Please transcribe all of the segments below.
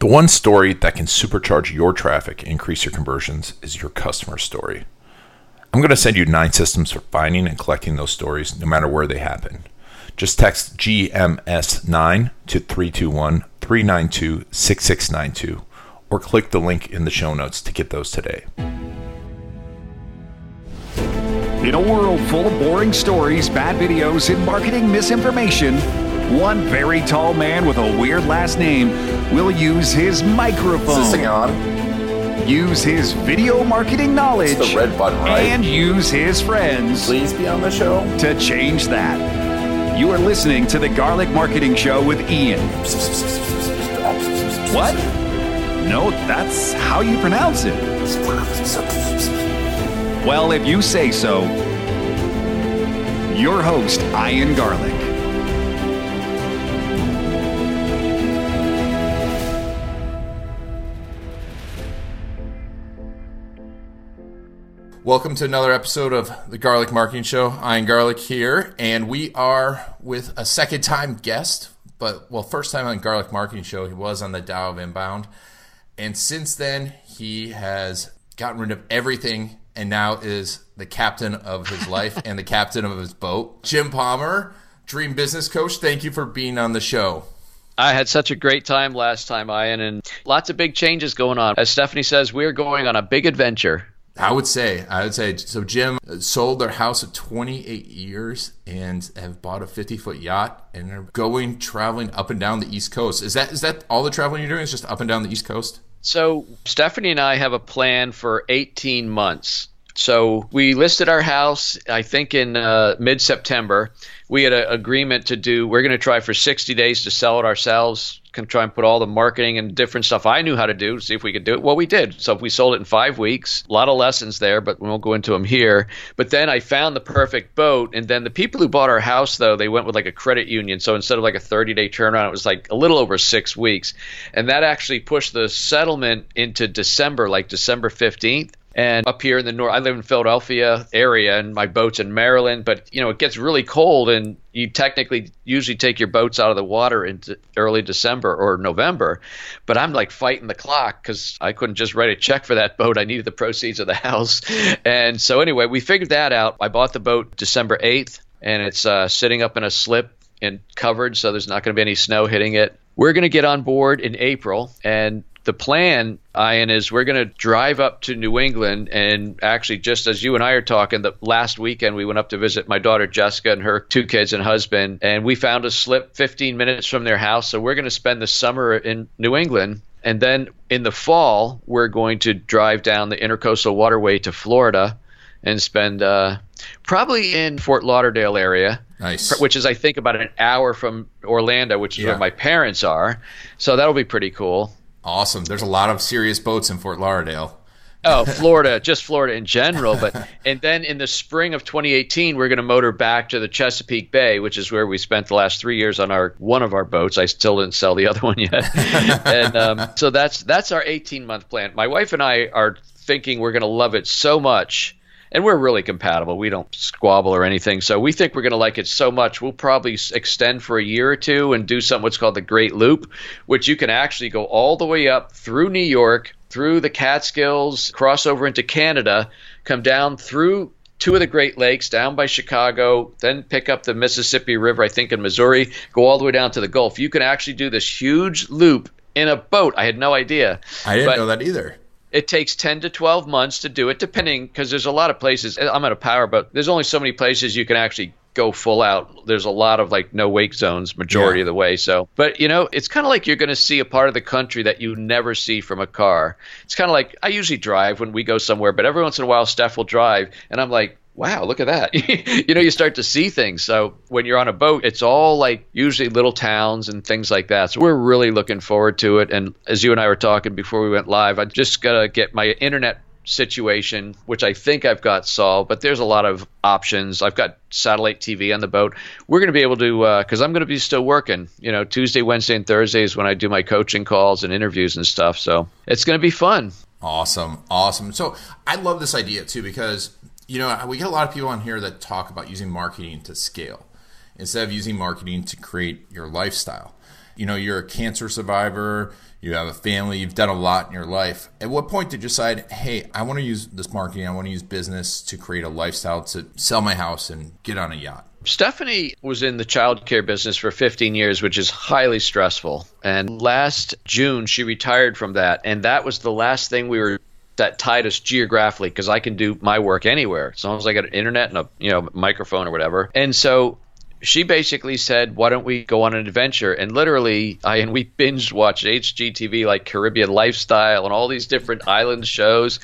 The one story that can supercharge your traffic, increase your conversions, is your customer story. I'm going to send you nine systems for finding and collecting those stories, no matter where they happen. Just text GMS9 to 321 392 6692 or click the link in the show notes to get those today. In a world full of boring stories, bad videos, and marketing misinformation, one very tall man with a weird last name will use his microphone. Is this thing on? use his video marketing knowledge It's the red button, right? and use his friends Please be on the show. to change that. You are listening to the Garlic Marketing Show with Ian. What? No, that's how you pronounce it. Well, if you say so, your host, Ian Garlic. Welcome to another episode of the Garlic Marketing Show. Ian Garlic here, and we are with a second time guest, but well, first time on Garlic Marketing Show. He was on the Tao of Inbound, and since then he has gotten rid of everything and now is the captain of his life and the captain of his boat. Jim Palmer, Dream Business Coach. Thank you for being on the show. I had such a great time last time, Ian, and lots of big changes going on. As Stephanie says, we're going on a big adventure. I would say, I would say, so Jim sold their house of 28 years and have bought a 50 foot yacht and they're going traveling up and down the East Coast. Is that is that all the traveling you're doing? Is just up and down the East Coast? So, Stephanie and I have a plan for 18 months. So, we listed our house, I think, in uh, mid September. We had an agreement to do, we're going to try for 60 days to sell it ourselves, can try and put all the marketing and different stuff I knew how to do see if we could do it. Well, we did. So, we sold it in five weeks. A lot of lessons there, but we won't go into them here. But then I found the perfect boat. And then the people who bought our house, though, they went with like a credit union. So, instead of like a 30 day turnaround, it was like a little over six weeks. And that actually pushed the settlement into December, like December 15th. And up here in the north, I live in Philadelphia area, and my boat's in Maryland. But you know, it gets really cold, and you technically usually take your boats out of the water in early December or November. But I'm like fighting the clock because I couldn't just write a check for that boat. I needed the proceeds of the house, and so anyway, we figured that out. I bought the boat December 8th, and it's uh, sitting up in a slip and covered, so there's not going to be any snow hitting it. We're going to get on board in April, and the plan, Ian, is we're going to drive up to New England. And actually, just as you and I are talking, the last weekend we went up to visit my daughter Jessica and her two kids and husband. And we found a slip 15 minutes from their house. So we're going to spend the summer in New England. And then in the fall, we're going to drive down the intercoastal waterway to Florida and spend uh, probably in Fort Lauderdale area. Nice. Which is, I think, about an hour from Orlando, which is Yeah. where my parents are. So that'll be pretty cool. Awesome. There's a lot of serious boats in Fort Lauderdale. Oh, Florida, just Florida in general. But and then in the spring of 2018, we're going to motor back to the Chesapeake Bay, which is where we spent the last three years on our one of our boats. I still didn't sell the other one yet, and um, so that's that's our 18 month plan. My wife and I are thinking we're going to love it so much. And we're really compatible. We don't squabble or anything. So we think we're going to like it so much. We'll probably extend for a year or two and do something what's called the Great Loop, which you can actually go all the way up through New York, through the Catskills, cross over into Canada, come down through two of the Great Lakes, down by Chicago, then pick up the Mississippi River, I think in Missouri, go all the way down to the Gulf. You can actually do this huge loop in a boat. I had no idea. I didn't But- know that either. It takes 10 to 12 months to do it depending because there's a lot of places eh, i'm at a power but there's only so many places you can actually go full out there's a lot of like no wake zones majority Yeah. of the way so but you know it's kind of like you're going to see a part of the country that you never see from a car it's kind of like i usually drive when we go somewhere but every once in a while steph will drive and i'm like wow look at that. You know you start to see things. So when you're on a boat it's all like usually little towns and things like that. So we're really looking forward to it. And as you and i were talking before we went live i just got to get my internet situation which i think i've got solved but there's a lot of options. I've got satellite tv on the boat. We're going to be able to uh, because i'm going to be still working. You know tuesday wednesday and thursday is when i do my coaching calls and interviews and stuff. So it's going to be fun. Awesome, awesome. So I love this idea too because you know we get a lot of people on here that talk about using marketing to scale instead of using marketing to create your lifestyle. You know, you're a cancer survivor, you have a family, you've done a lot in your life. At what point did you decide, hey, I want to use this marketing, I want to use business to create a lifestyle to sell my house and get on a yacht? Stephanie was in the childcare business for 15 years, which is highly stressful. And last June, she retired from that. And that was the last thing we were that tied us geographically because I can do my work anywhere as long as I got an internet and a you know microphone or whatever. And so she basically said, "Why don't we go on an adventure?" And literally, I and we binge watched HGTV like Caribbean Lifestyle and all these different island shows.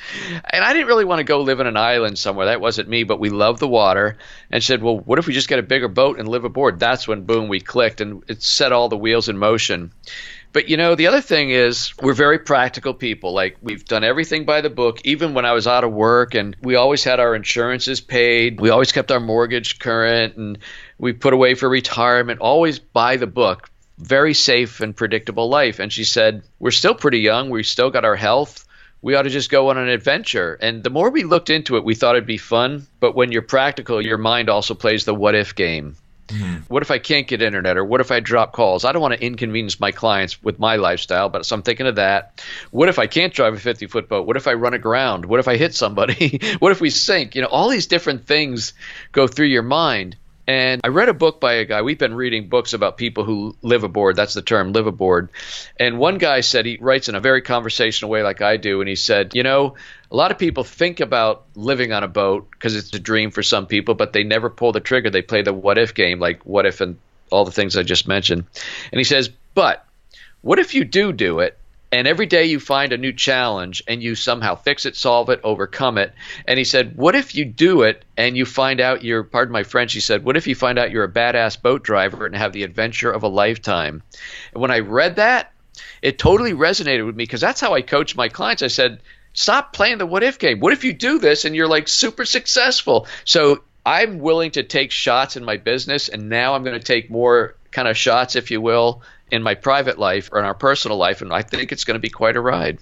And I didn't really want to go live in an island somewhere. That wasn't me. But we love the water, and said, "Well, what if we just get a bigger boat and live aboard?" That's when boom, we clicked, and it set all the wheels in motion. But you know, the other thing is we're very practical people. Like we've done everything by the book, even when I was out of work and we always had our insurances paid. We always kept our mortgage current and we put away for retirement, always by the book. Very safe and predictable life. And she said, We're still pretty young. We still got our health. We ought to just go on an adventure. And the more we looked into it, we thought it'd be fun. But when you're practical, your mind also plays the what if game. Mm-hmm. What if I can't get internet or what if I drop calls? I don't want to inconvenience my clients with my lifestyle, but so I'm thinking of that. What if I can't drive a 50 foot boat? What if I run aground? What if I hit somebody? what if we sink? You know, all these different things go through your mind. And I read a book by a guy. We've been reading books about people who live aboard. That's the term, live aboard. And one guy said he writes in a very conversational way, like I do. And he said, You know, a lot of people think about living on a boat because it's a dream for some people, but they never pull the trigger. They play the what if game, like what if and all the things I just mentioned. And he says, But what if you do do it and every day you find a new challenge and you somehow fix it, solve it, overcome it. And he said, What if you do it and you find out you're, pardon my French, he said, What if you find out you're a badass boat driver and have the adventure of a lifetime? And when I read that, it totally resonated with me because that's how I coach my clients. I said, Stop playing the what if game. What if you do this and you're like super successful? So I'm willing to take shots in my business, and now I'm going to take more kind of shots, if you will, in my private life or in our personal life, and I think it's going to be quite a ride.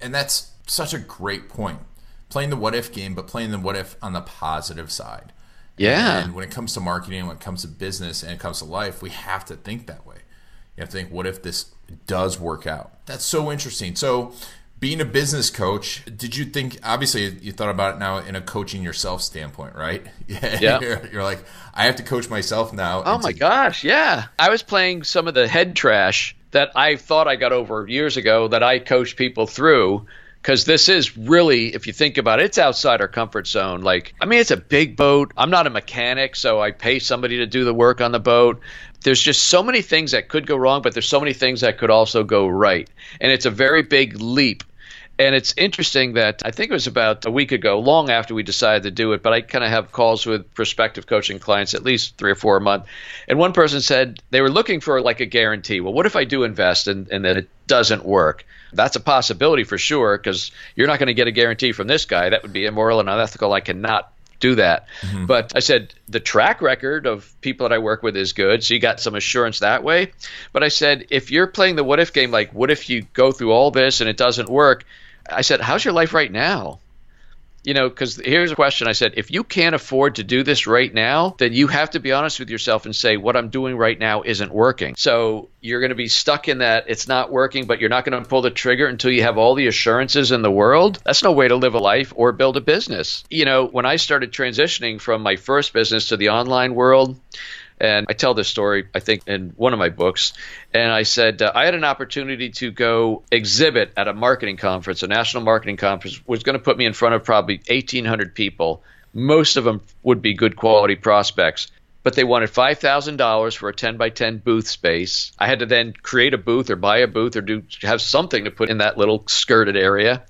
And that's such a great point. Playing the what if game, but playing the what if on the positive side. Yeah. And when it comes to marketing, when it comes to business, and it comes to life, we have to think that way. You have to think, what if this does work out? That's so interesting. So being a business coach, did you think? Obviously, you thought about it now in a coaching yourself standpoint, right? Yeah. you're, you're, like, I have to coach myself now. Oh my gosh, yeah. I was playing some of the head trash that I thought I got over years ago that I coached people through. Because this is really, if you think about it, it's outside our comfort zone. Like, I mean, it's a big boat. I'm not a mechanic, so I pay somebody to do the work on the boat there's just so many things that could go wrong, but there's so many things that could also go right. And it's a very big leap and it's interesting that I think it was about a week ago, long after we decided to do it, but I kind of have calls with prospective coaching clients at least three or four a month. And one person said they were looking for like a guarantee. Well, what if I do invest and, and then it doesn't work? That's a possibility for sure because you're not going to get a guarantee from this guy. That would be immoral and unethical. I cannot do that. Mm-hmm. But I said the track record of people that I work with is good, so you got some assurance that way. But I said if you're playing the what if game, like what if you go through all this and it doesn't work? I said, How's your life right now? You know, because here's a question I said, if you can't afford to do this right now, then you have to be honest with yourself and say, what I'm doing right now isn't working. So you're going to be stuck in that it's not working, but you're not going to pull the trigger until you have all the assurances in the world. That's no way to live a life or build a business. You know, when I started transitioning from my first business to the online world, and I tell this story, I think, in one of my books. And I said, uh, I had an opportunity to go exhibit at a marketing conference, a national marketing conference, was going to put me in front of probably 1,800 people. Most of them would be good quality prospects but they wanted five thousand dollars for a ten by ten booth space. I had to then create a booth or buy a booth or do have something to put in that little skirted area.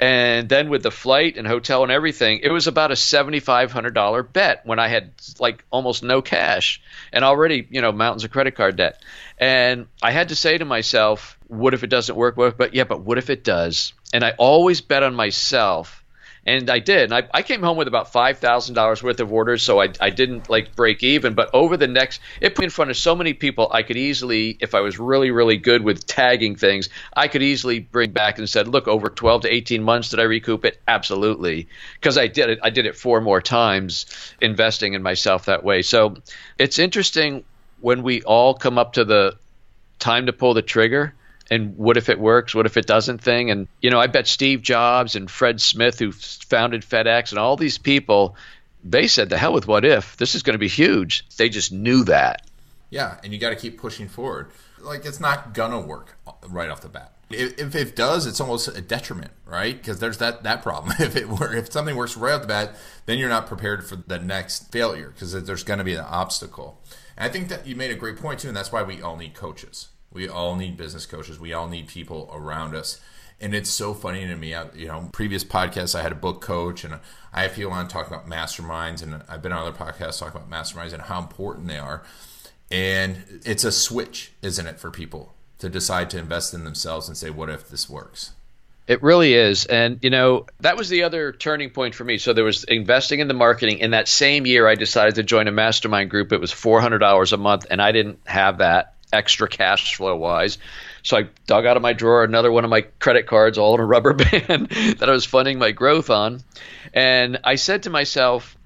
And then with the flight and hotel and everything, it was about a $7,500 bet when I had like almost no cash and already, you know, mountains of credit card debt. And I had to say to myself, what if it doesn't work? But yeah, but what if it does? And I always bet on myself and I did. And I, I came home with about five thousand dollars worth of orders, so I, I didn't like break even. But over the next, it put in front of so many people, I could easily, if I was really really good with tagging things, I could easily bring back and said, look, over twelve to eighteen months, did I recoup it? Absolutely, because I did it. I did it four more times, investing in myself that way. So it's interesting when we all come up to the time to pull the trigger and what if it works, what if it doesn't thing. And, you know, I bet Steve Jobs and Fred Smith, who founded FedEx, and all these people, they said, the hell with what if. This is going to be huge. They just knew that. Yeah, and you got to keep pushing forward. Like, it's not going to work right off the bat. If, if it does, it's almost a detriment, right? Because there's that, that problem. if it were, if something works right off the bat, then you're not prepared for the next failure because there's going to be an obstacle. And I think that you made a great point too, and that's why we all need coaches. We all need business coaches. We all need people around us. And it's so funny to me. I, you know, previous podcasts I had a book coach, and I have people on talking about masterminds, and I've been on other podcasts talking about masterminds and how important they are. And it's a switch, isn't it, for people to decide to invest in themselves and say, "What if this works?" It really is. And, you know, that was the other turning point for me. So there was investing in the marketing. In that same year, I decided to join a mastermind group. It was $400 a month, and I didn't have that extra cash flow wise. So I dug out of my drawer another one of my credit cards, all in a rubber band that I was funding my growth on. And I said to myself,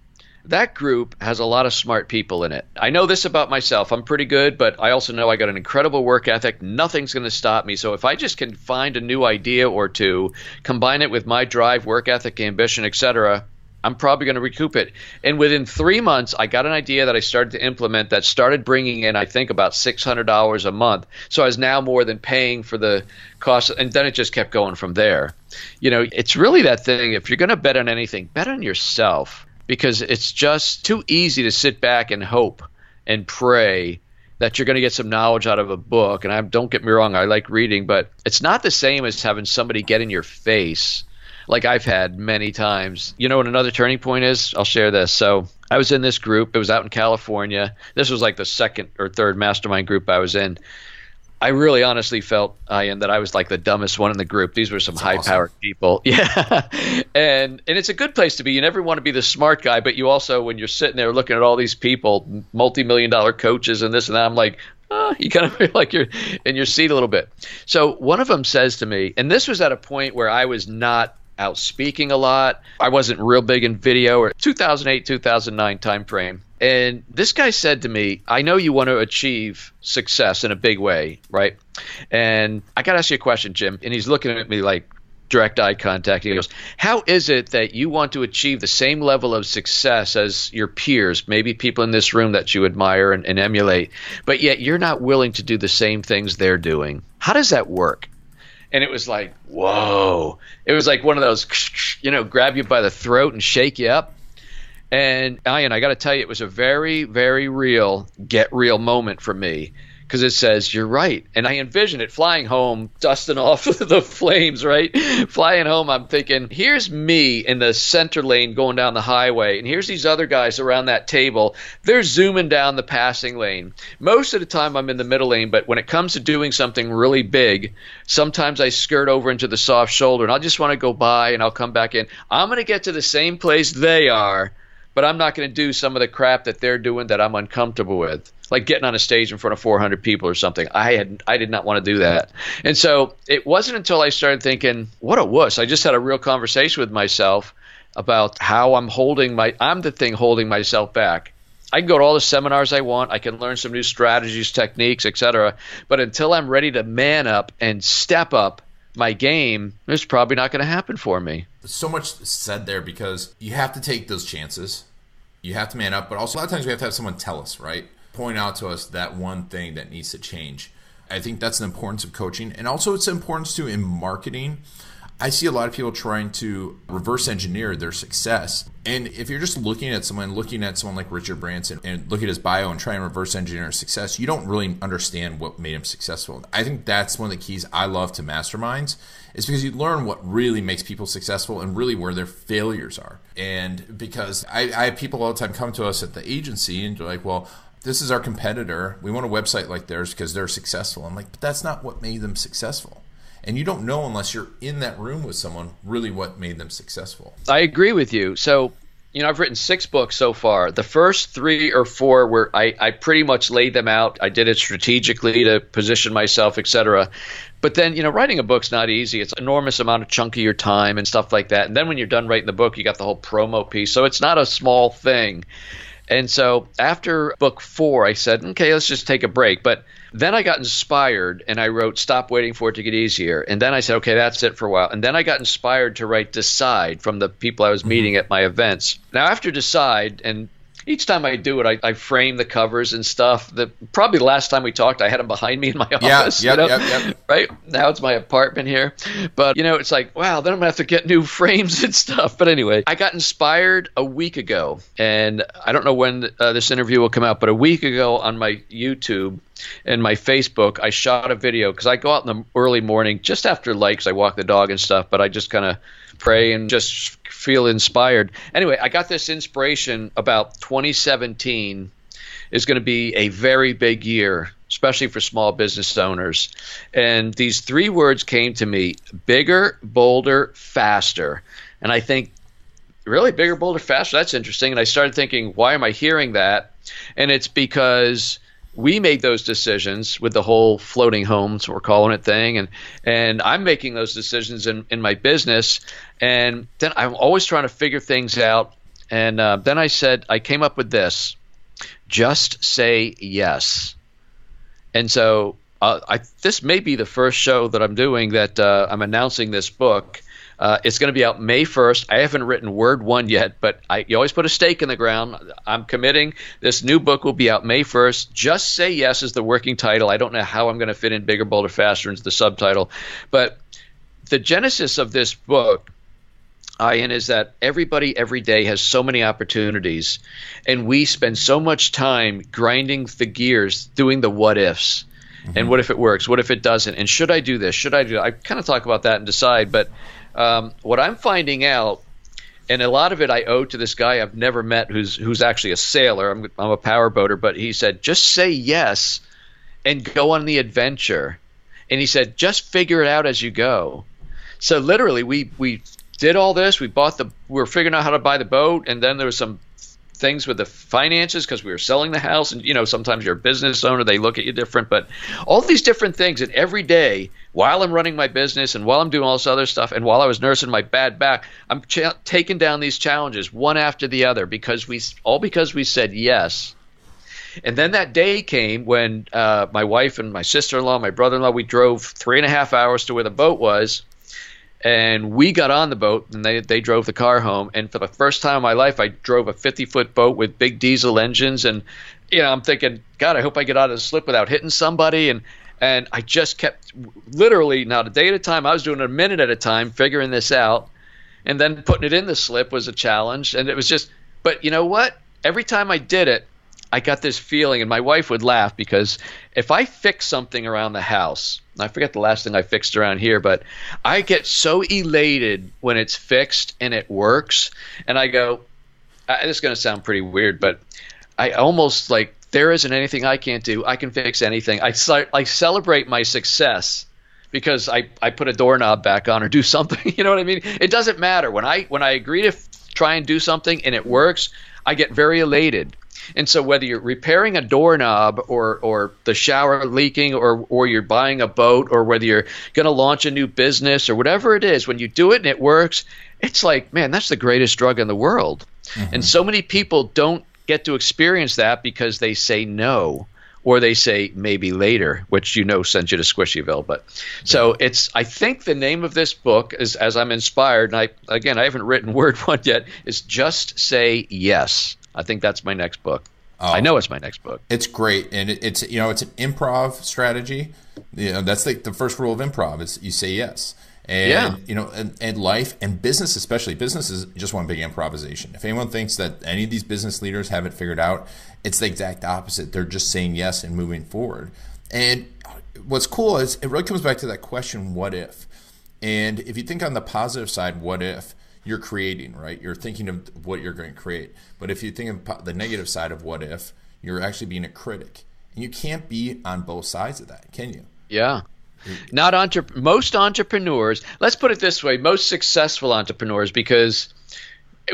that group has a lot of smart people in it. I know this about myself. I'm pretty good, but I also know I got an incredible work ethic. Nothing's going to stop me. So if I just can find a new idea or two, combine it with my drive, work ethic, ambition, etc., I'm probably going to recoup it. And within three months, I got an idea that I started to implement that started bringing in, I think, about $600 a month. So I was now more than paying for the cost. And then it just kept going from there. You know, it's really that thing. If you're going to bet on anything, bet on yourself because it's just too easy to sit back and hope and pray that you're going to get some knowledge out of a book. And I don't get me wrong, I like reading, but it's not the same as having somebody get in your face like I've had many times. You know what another turning point is? I'll share this. So I was in this group. It was out in California. This was like the second or third mastermind group I was in. I really honestly felt, I Ian, that I was like the dumbest one in the group. These were some high powered awesome. people. Yeah. and and it's a good place to be. You never want to be the smart guy, but you also, when you're sitting there looking at all these people, multi million dollar coaches and this and that, I'm like, oh, you kind of feel like you're in your seat a little bit. So one of them says to me, and this was at a point where I was not out speaking a lot. I wasn't real big in video or 2008, 2009 timeframe. And this guy said to me, I know you want to achieve success in a big way, right? And I got to ask you a question, Jim. And he's looking at me like direct eye contact. He goes, How is it that you want to achieve the same level of success as your peers, maybe people in this room that you admire and, and emulate, but yet you're not willing to do the same things they're doing? How does that work? And it was like whoa. It was like one of those you know grab you by the throat and shake you up. And Ian, I got to tell you, it was a very, very real get real moment for me because it says you're right. And i envision it flying home dusting off the flames right? Flying home i'm thinking here's me in the center lane going down the highway and here's these other guys around that table. They're zooming down the passing lane. Most of the time i'm in the middle lane but when it comes to doing something really big sometimes i skirt over into the soft shoulder and i just want to go by and i'll come back in. I'm going to get to the same place they are but I'm not going to do some of the crap that they're doing that I'm uncomfortable with, like getting on a stage in front of 400 people or something. I had I did not want to do that, and so it wasn't until I started thinking, "What a wuss!" I just had a real conversation with myself about how I'm holding my I'm the thing holding myself back. I can go to all the seminars I want. I can learn some new strategies, techniques, etc. But until I'm ready to man up and step up my game, it's probably not going to happen for me. So much said there because you have to take those chances. You have to man up, but also a lot of times we have to have someone tell us, right? Point out to us that one thing that needs to change. I think that's the importance of coaching. And also, it's importance too in marketing. I see a lot of people trying to reverse engineer their success. And if you're just looking at someone, looking at someone like Richard Branson and look at his bio and try and reverse engineer success, you don't really understand what made him successful. I think that's one of the keys I love to masterminds is because you learn what really makes people successful and really where their failures are. And because I, I have people all the time come to us at the agency and they're like, well, this is our competitor. We want a website like theirs because they're successful. I'm like, but that's not what made them successful and you don't know unless you're in that room with someone really what made them successful. I agree with you. So, you know, I've written six books so far. The first three or four where I, I pretty much laid them out. I did it strategically to position myself, etc. But then, you know, writing a book's not easy. It's an enormous amount of chunk of your time and stuff like that. And then when you're done writing the book, you got the whole promo piece. So it's not a small thing. And so after book four, I said, okay, let's just take a break. But Then I got inspired and I wrote Stop Waiting for It to Get Easier. And then I said, okay, that's it for a while. And then I got inspired to write Decide from the people I was mm-hmm. meeting at my events. Now, after Decide, and each time I do it, I, I frame the covers and stuff. The probably the last time we talked, I had them behind me in my office. Yeah, you know? yep, yep. Right now, it's my apartment here, but you know, it's like wow. Then I'm gonna have to get new frames and stuff. But anyway, I got inspired a week ago, and I don't know when uh, this interview will come out, but a week ago on my YouTube and my Facebook, I shot a video because I go out in the early morning just after light because I walk the dog and stuff. But I just kind of pray and just feel inspired. Anyway, I got this inspiration about 2017 is going to be a very big year, especially for small business owners. And these three words came to me bigger, bolder, faster. And I think, really, bigger, bolder, faster? That's interesting. And I started thinking, why am I hearing that? And it's because we made those decisions with the whole floating homes we're calling it thing and and I'm making those decisions in, in my business and then I'm always trying to figure things out and uh, then I said I came up with this just say yes. And so uh, I, this may be the first show that I'm doing that uh, I'm announcing this book uh, it's going to be out May 1st. I haven't written word one yet, but I, you always put a stake in the ground. I'm committing. This new book will be out May 1st. Just Say Yes is the working title. I don't know how I'm going to fit in Bigger, Bolder, Faster into the subtitle. But the genesis of this book Ian, is that everybody every day has so many opportunities, and we spend so much time grinding the gears, doing the what ifs. Mm-hmm. And what if it works? What if it doesn't? And should I do this? Should I do? That? I kind of talk about that and decide. But um, what I'm finding out, and a lot of it I owe to this guy I've never met, who's who's actually a sailor. I'm I'm a power boater, but he said just say yes, and go on the adventure. And he said just figure it out as you go. So literally, we we did all this. We bought the. We were figuring out how to buy the boat, and then there was some things with the finances because we were selling the house and you know sometimes you're a business owner they look at you different but all these different things and every day while i'm running my business and while i'm doing all this other stuff and while i was nursing my bad back i'm taking down these challenges one after the other because we all because we said yes. And then that day came when uh, my wife and my sister-in-law my brother-in-law we drove three and a half hours to where the boat was and we got on the boat and they, they drove the car home. And for the first time in my life i drove a 50 foot boat with big diesel engines. And you know i'm thinking god i hope i get out of the slip without hitting somebody. And and i just kept literally not a day at a time i was doing a minute at a time figuring this out. And then putting it in the slip was a challenge. And it was just but you know what? Every time i did it I got this feeling, and my wife would laugh because if I fix something around the house, I forget the last thing I fixed around here, but I get so elated when it's fixed and it works, and I go, uh, this is going to sound pretty weird, but I almost like there isn't anything I can't do. I can fix anything. I I celebrate my success because I, I put a doorknob back on or do something. You know what I mean? It doesn't matter when I when I agree to f- try and do something and it works. I get very elated. And so whether you're repairing a doorknob or or the shower leaking or or you're buying a boat or whether you're going to launch a new business or whatever it is, when you do it and it works, it's like, man, that's the greatest drug in the world. Mm-hmm. And so many people don't get to experience that because they say no or they say maybe later, which you know sends you to Squishyville. But so it's I think the name of this book is as I'm inspired, and I again I haven't written word one yet, is just say yes. I think that's my next book. Oh, I know it's my next book. It's great, and it, it's you know it's an improv strategy. You know that's the, the first rule of improv is you say yes. And yeah. you know, and, and life and business especially, business is just one big improvisation. If anyone thinks that any of these business leaders have it figured out, it's the exact opposite. They're just saying yes and moving forward. And what's cool is it really comes back to that question, what if? And if you think on the positive side, what if? You're creating, right? You're thinking of what you're going to create. But if you think of the negative side of what if, you're actually being a critic. And you can't be on both sides of that, can you? Yeah. Not entre- most entrepreneurs, let's put it this way, most successful entrepreneurs because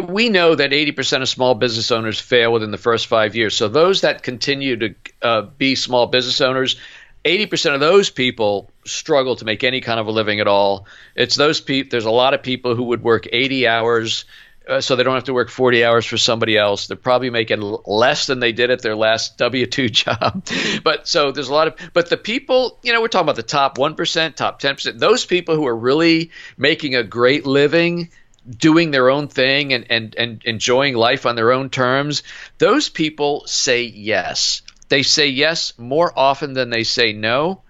we know that 80% of small business owners fail within the first 5 years. So those that continue to uh, be small business owners, 80% of those people struggle to make any kind of a living at all. It's those people, there's a lot of people who would work 80 hours uh, so they don't have to work 40 hours for somebody else. They're probably making less than they did at their last W 2 job. but so there's a lot of, but the people, you know, we're talking about the top 1%, top 10%, those people who are really making a great living doing their own thing and, and, and enjoying life on their own terms, those people say yes. They say yes more often than they say no.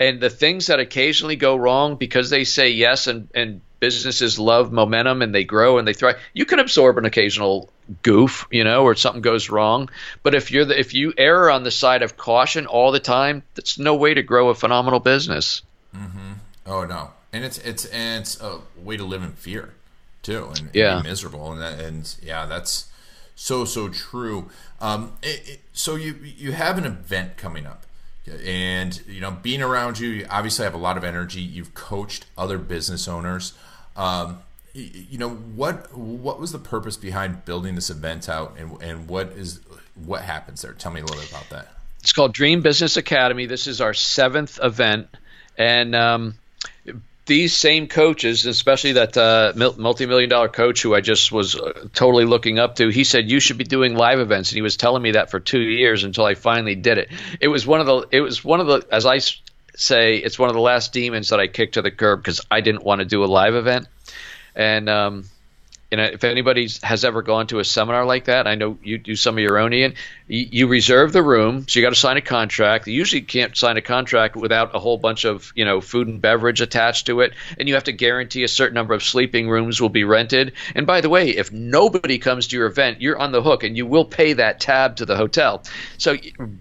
And the things that occasionally go wrong because they say yes and, and businesses love momentum and they grow and they thrive. You can absorb an occasional goof, you know, or something goes wrong. But if you're the, if you err on the side of caution all the time, that's no way to grow a phenomenal business. Mm-hmm. Oh no, and it's it's and it's a way to live in fear too, and, yeah. and be miserable, and that, and yeah, that's so so true. Um, it, it, so you you have an event coming up and you know being around you, you obviously have a lot of energy. You've coached other business owners. Um, you know what what was the purpose behind building this event out and, and what is what happens there? Tell me a little bit about that. It's called dream business academy. This is our seventh event and um, these same coaches, especially that uh, multi-million dollar coach who I just was uh, totally looking up to, he said you should be doing live events, and he was telling me that for two years until I finally did it. It was one of the, it was one of the, as I say it's one of the last demons that I kicked to the curb because I didn't want to do a live event. And um, know, if anybody has ever gone to a seminar like that, I know you do some of your own, Ian. You, you reserve the room, so you got to sign a contract. You usually can't sign a contract without a whole bunch of you know food and beverage attached to it, and you have to guarantee a certain number of sleeping rooms will be rented. And by the way, if nobody comes to your event, you're on the hook, and you will pay that tab to the hotel. So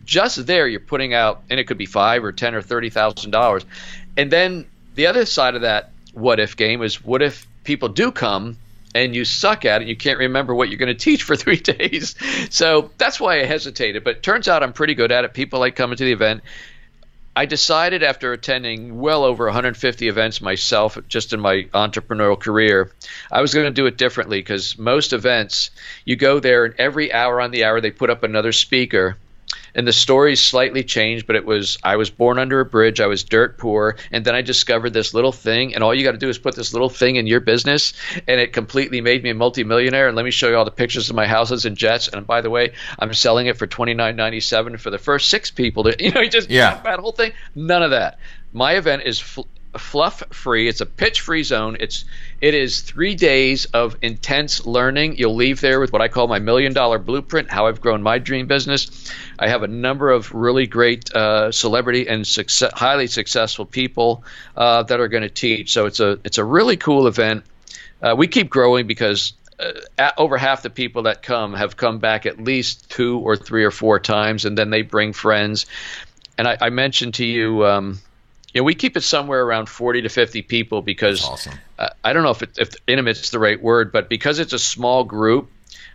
just there, you're putting out, and it could be five or ten or thirty thousand dollars. And then the other side of that what if game is what if people do come and you suck at it, you can't remember what you're going to teach for three days. So that's why I hesitated. But turns out I'm pretty good at it. People like coming to the event. I decided after attending well over 150 events myself, just in my entrepreneurial career, I was going to do it differently because most events, you go there and every hour on the hour they put up another speaker and the stories slightly changed, but it was I was born under a bridge, I was dirt poor, and then I discovered this little thing, and all you got to do is put this little thing in your business, and it completely made me a multimillionaire. And let me show you all the pictures of my houses and jets. And by the way, I'm selling it for twenty nine ninety seven for the first six people. To you know, you just yeah, that whole thing. None of that. My event is fl- fluff free. It's a pitch free zone. It's it is three days of intense learning. You'll leave there with what I call my million dollar blueprint, how I've grown my dream business. I have a number of really great uh, celebrity and success, highly successful people uh, that are going to teach. So it's a it's a really cool event. Uh, we keep growing because uh, over half the people that come have come back at least two or three or four times, and then they bring friends. And I, I mentioned to you. Um, you know, we keep it somewhere around 40 to 50 people because awesome. uh, I don't know if, it, if intimate's the right word, but because it's a small group,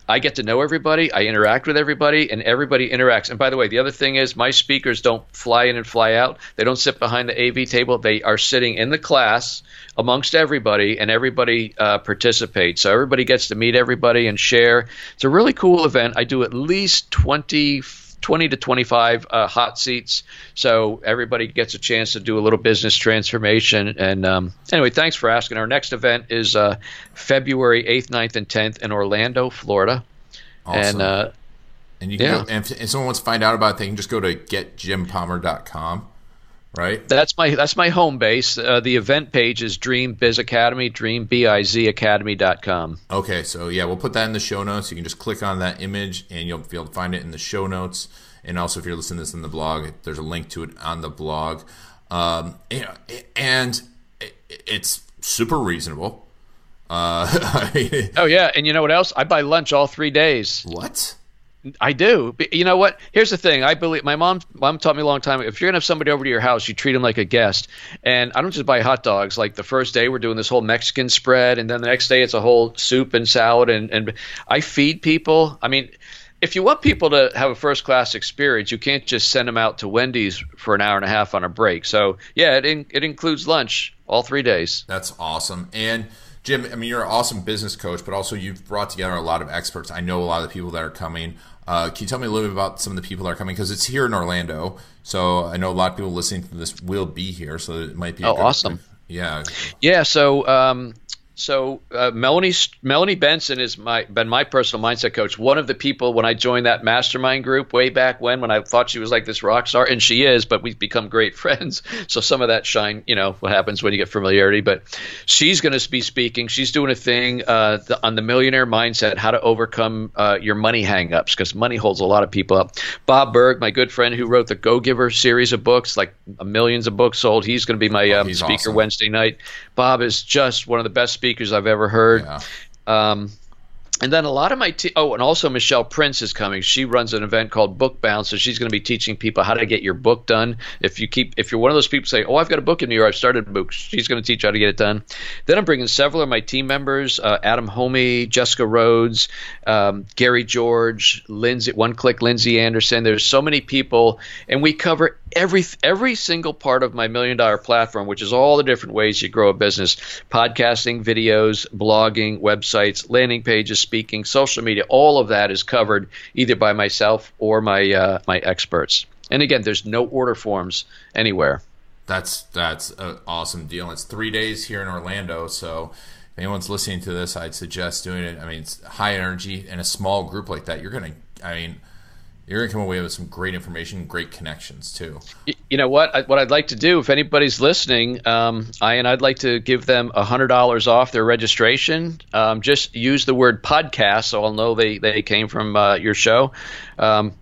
I get to know everybody, I interact with everybody, and everybody interacts. And by the way, the other thing is my speakers don't fly in and fly out. They don't sit behind the AV table. They are sitting in the class amongst everybody, and everybody uh, participates. So everybody gets to meet everybody and share. It's a really cool event. I do at least 20 20 to 25 uh, hot seats. So everybody gets a chance to do a little business transformation. And um, anyway, thanks for asking. Our next event is uh, February 8th, 9th, and 10th in Orlando, Florida. Awesome. And, uh, and you can yeah. go, and if, if someone wants to find out about it, they can just go to getjimpalmer.com right? That's my that's my home base. Uh, the event page is Dream Biz Academy, dreambizacademy.com. Okay, so yeah, we'll put that in the show notes. You can just click on that image and you'll be able to find it in the show notes. And also, if you're listening to this in the blog, there's a link to it on the blog. Um, and it's super reasonable. Uh, oh yeah, and you know what else? I buy lunch all three days. What? I do. But you know what? Here's the thing. I believe my mom. Mom taught me a long time. If you're gonna have somebody over to your house, you treat them like a guest. And I don't just buy hot dogs. Like the first day, we're doing this whole Mexican spread, and then the next day, it's a whole soup and salad. And and I feed people. I mean, if you want people to have a first class experience, you can't just send them out to Wendy's for an hour and a half on a break. So yeah, it in, it includes lunch all three days. That's awesome. And Jim, I mean, you're an awesome business coach, but also you've brought together a lot of experts. I know a lot of the people that are coming. Uh, can you tell me a little bit about some of the people that are coming? Because it's here in Orlando, so I know a lot of people listening to this will be here, so it might be. oh, awesome! yeah. Yeah. So, um, so uh, Melanie Melanie Benson is my been my personal mindset coach. One of the people when I joined that mastermind group way back when, when I thought she was like this rock star, and she is, but we've become great friends. So some of that shine, you know, what happens when you get familiarity. But she's going to be speaking. She's doing a thing uh, the, on the millionaire mindset, how to overcome uh, your money hangups, because money holds a lot of people up. Bob Burg, my good friend who wrote the Go Giver series of books, like millions of books sold. He's going to be my oh, um, speaker awesome. Wednesday night. Bob is just one of the best speakers I've ever heard. Yeah. Um, and then a lot of my te- oh, and also Michelle Prince is coming. She runs an event called Book Bounce, so she's going to be teaching people how to get your book done. If you keep, if you're one of those people say, "Oh, I've got a book in me," or "I've started a book," she's going to teach you how to get it done. Then I'm bringing several of my team members: uh, Adam Homey, Jessica Rhodes, um, Gary George, Lindsay, One Click, Lindsay Anderson. There's so many people, and we cover every every single part of my million dollar platform, which is all the different ways you grow a business: podcasting, videos, blogging, websites, landing pages, speaking, social media. All of that is covered either by myself or my uh, my experts. And again, there's no order forms anywhere. That's that's an awesome deal. It's three days here in Orlando, so if anyone's listening to this, I'd suggest doing it. I mean, it's high energy in a small group like that. You're gonna, I mean you're gonna come away with some great information, great connections too. You know what? I, what I'd like to do, if anybody's listening, um, I'd like to give them hundred dollars off their registration. Um, just use the word podcast, so I'll know they they came from uh, your show. Um,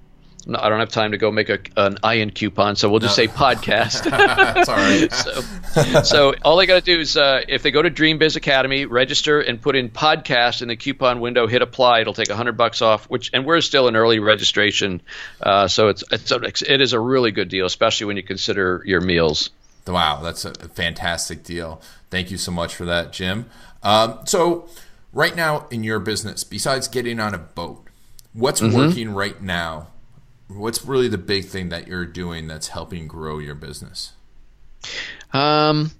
I don't have time to go make a, an iron coupon, so we'll just no. say podcast. Sorry. so, so all they got to do is uh, if they go to Dream Biz Academy, register and put in podcast in the coupon window, hit apply. It'll take hundred bucks off. Which and we're still in early registration, uh, so it's it's it is a really good deal, especially when you consider your meals. Wow, that's a fantastic deal. Thank you so much for that, Jim. Um, so, right now in your business, besides getting on a boat, what's mm-hmm. working right now what's really the big thing that you're doing that's helping grow your business? Um,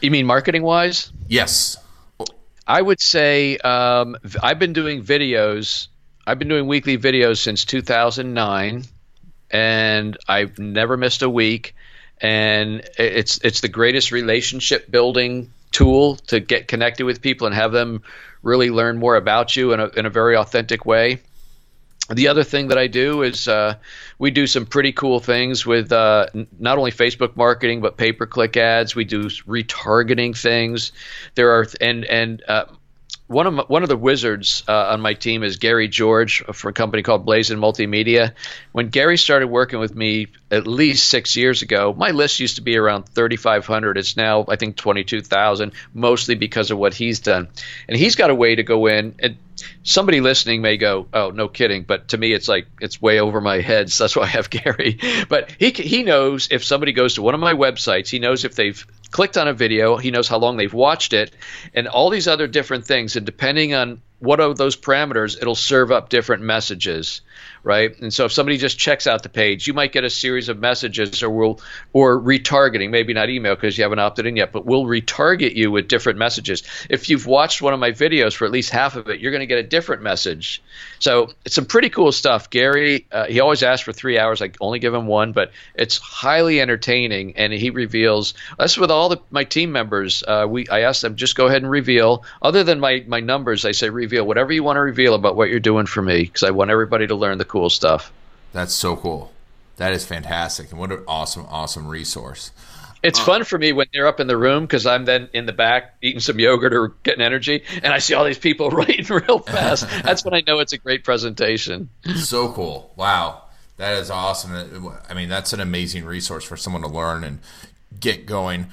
you mean marketing wise? Yes. I would say um, I've been doing videos. I've been doing weekly videos since 2009, and I've never missed a week. And it's it's the greatest relationship building tool to get connected with people and have them really learn more about you in a, in a very authentic way the other thing that I do is uh, we do some pretty cool things with uh, not only Facebook marketing but pay per click ads. We do retargeting things. There are and and uh, one of my, one of the wizards uh, on my team is Gary George for a company called Blazin Multimedia. When Gary started working with me at least six years ago, my list used to be around 3,500. It's now I think 22,000, mostly because of what he's done. And he's got a way to go in and somebody listening may go, "Oh, no kidding," but to me, it's like it's way over my head. So that's why I have Gary. But he he knows if somebody goes to one of my websites, he knows if they've clicked on a video, he knows how long they've watched it, and all these other different things. And depending on what are those parameters, it'll serve up different messages right? And so if somebody just checks out the page, you might get a series of messages, or we'll or retargeting, maybe not email because you haven't opted in yet, but we'll retarget you with different messages. If you've watched one of my videos for at least half of it, you're going to get a different message. So it's some pretty cool stuff. Gary, uh, he always asks for three hours. I only give him one, but it's highly entertaining, and he reveals. That's with all the, my team members. Uh, we I ask them just go ahead and reveal. Other than my my numbers, I say reveal whatever you want to reveal about what you're doing for me because I want everybody to learn the cool stuff. That's so cool. That is fantastic, and what an awesome, awesome resource. It's uh, fun for me when they're up in the room because I'm then in the back eating some yogurt or getting energy, and I see all these people writing real fast. That's when I know it's a great presentation. So cool! Wow, that is awesome. I mean, that's an amazing resource for someone to learn and get going.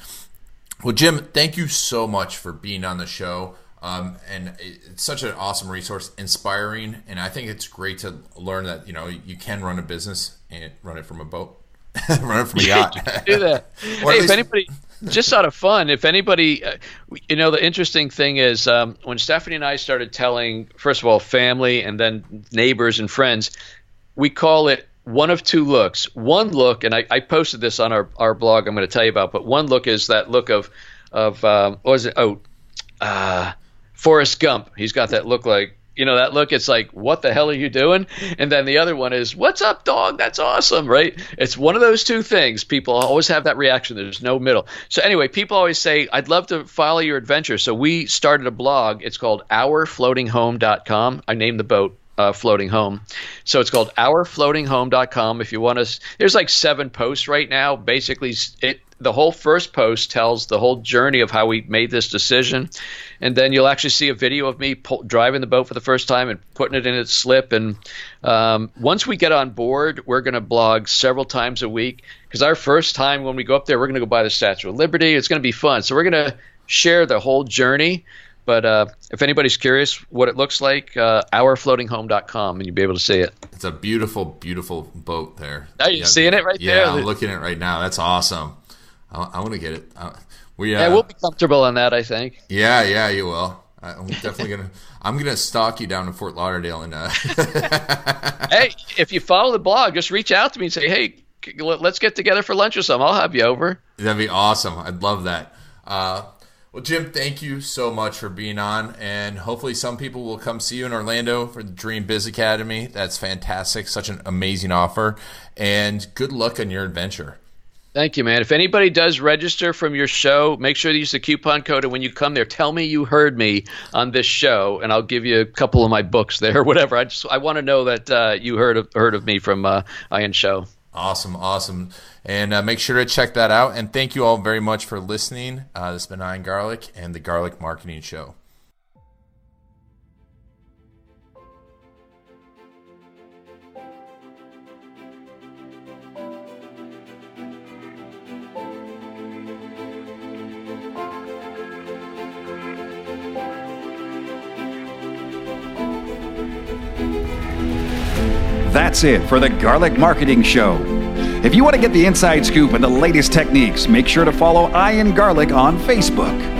Well, Jim, thank you so much for being on the show. Um, and it's such an awesome resource, inspiring, and I think it's great to learn that you know you can run a business and run it from a boat, run it from a yacht. do that. hey, least... if anybody, just out of fun, if anybody, uh, you know, the interesting thing is um, when Stephanie and I started telling, first of all, family and then neighbors and friends, we call it one of two looks. One look, and I, I posted this on our, our blog. I'm going to tell you about, but one look is that look of of um, what was it? Oh. Uh, Forrest Gump. He's got that look like you know that look. It's like, what the hell are you doing? And then the other one is, what's up, dog? That's awesome, right? It's one of those two things. People always have that reaction. There's no middle. So anyway, people always say, I'd love to follow your adventure. So we started a blog. It's called OurFloatingHome.com. I named the boat uh, floating home. So it's called ourfloatinghome.com. If you want to, there's like seven posts right now. Basically, it the whole first post tells the whole journey of how we made this decision, and then you'll actually see a video of me pull, driving the boat for the first time and putting it in its slip. And um, once we get on board, we're going to blog several times a week because our first time when we go up there, we're going to go by the Statue of Liberty. It's going to be fun. So we're going to share the whole journey. But uh, if anybody's curious what it looks like, uh, ourfloatinghome.com, and you'll be able to see it. It's a beautiful, beautiful boat there. Are you yeah, seeing it right yeah, there? Yeah, I'm looking at it right now. That's awesome. I, I want to get it. Uh, we uh, yeah, we'll be comfortable on that. I think. Yeah, yeah, you will. I'm definitely gonna. I'm gonna stalk you down in Fort Lauderdale and. Uh... hey, if you follow the blog, just reach out to me and say, "Hey, let's get together for lunch or something." I'll have you over. That'd be awesome. I'd love that. Uh, well, Jim, thank you so much for being on, and hopefully, some people will come see you in Orlando for the Dream Biz Academy. That's fantastic, such an amazing offer, and good luck on your adventure. Thank you, man. If anybody does register from your show, make sure to use the coupon code. And when you come there, tell me you heard me on this show, and I'll give you a couple of my books there, or whatever. I just I want to know that uh, you heard of heard of me from uh, Ian Show. Awesome, awesome. And uh, make sure to check that out. And thank you all very much for listening. Uh, this has been Garlic and the Garlic Marketing Show. That's it for the Garlic Marketing Show. If you want to get the inside scoop and the latest techniques, make sure to follow Ian Garlic on Facebook.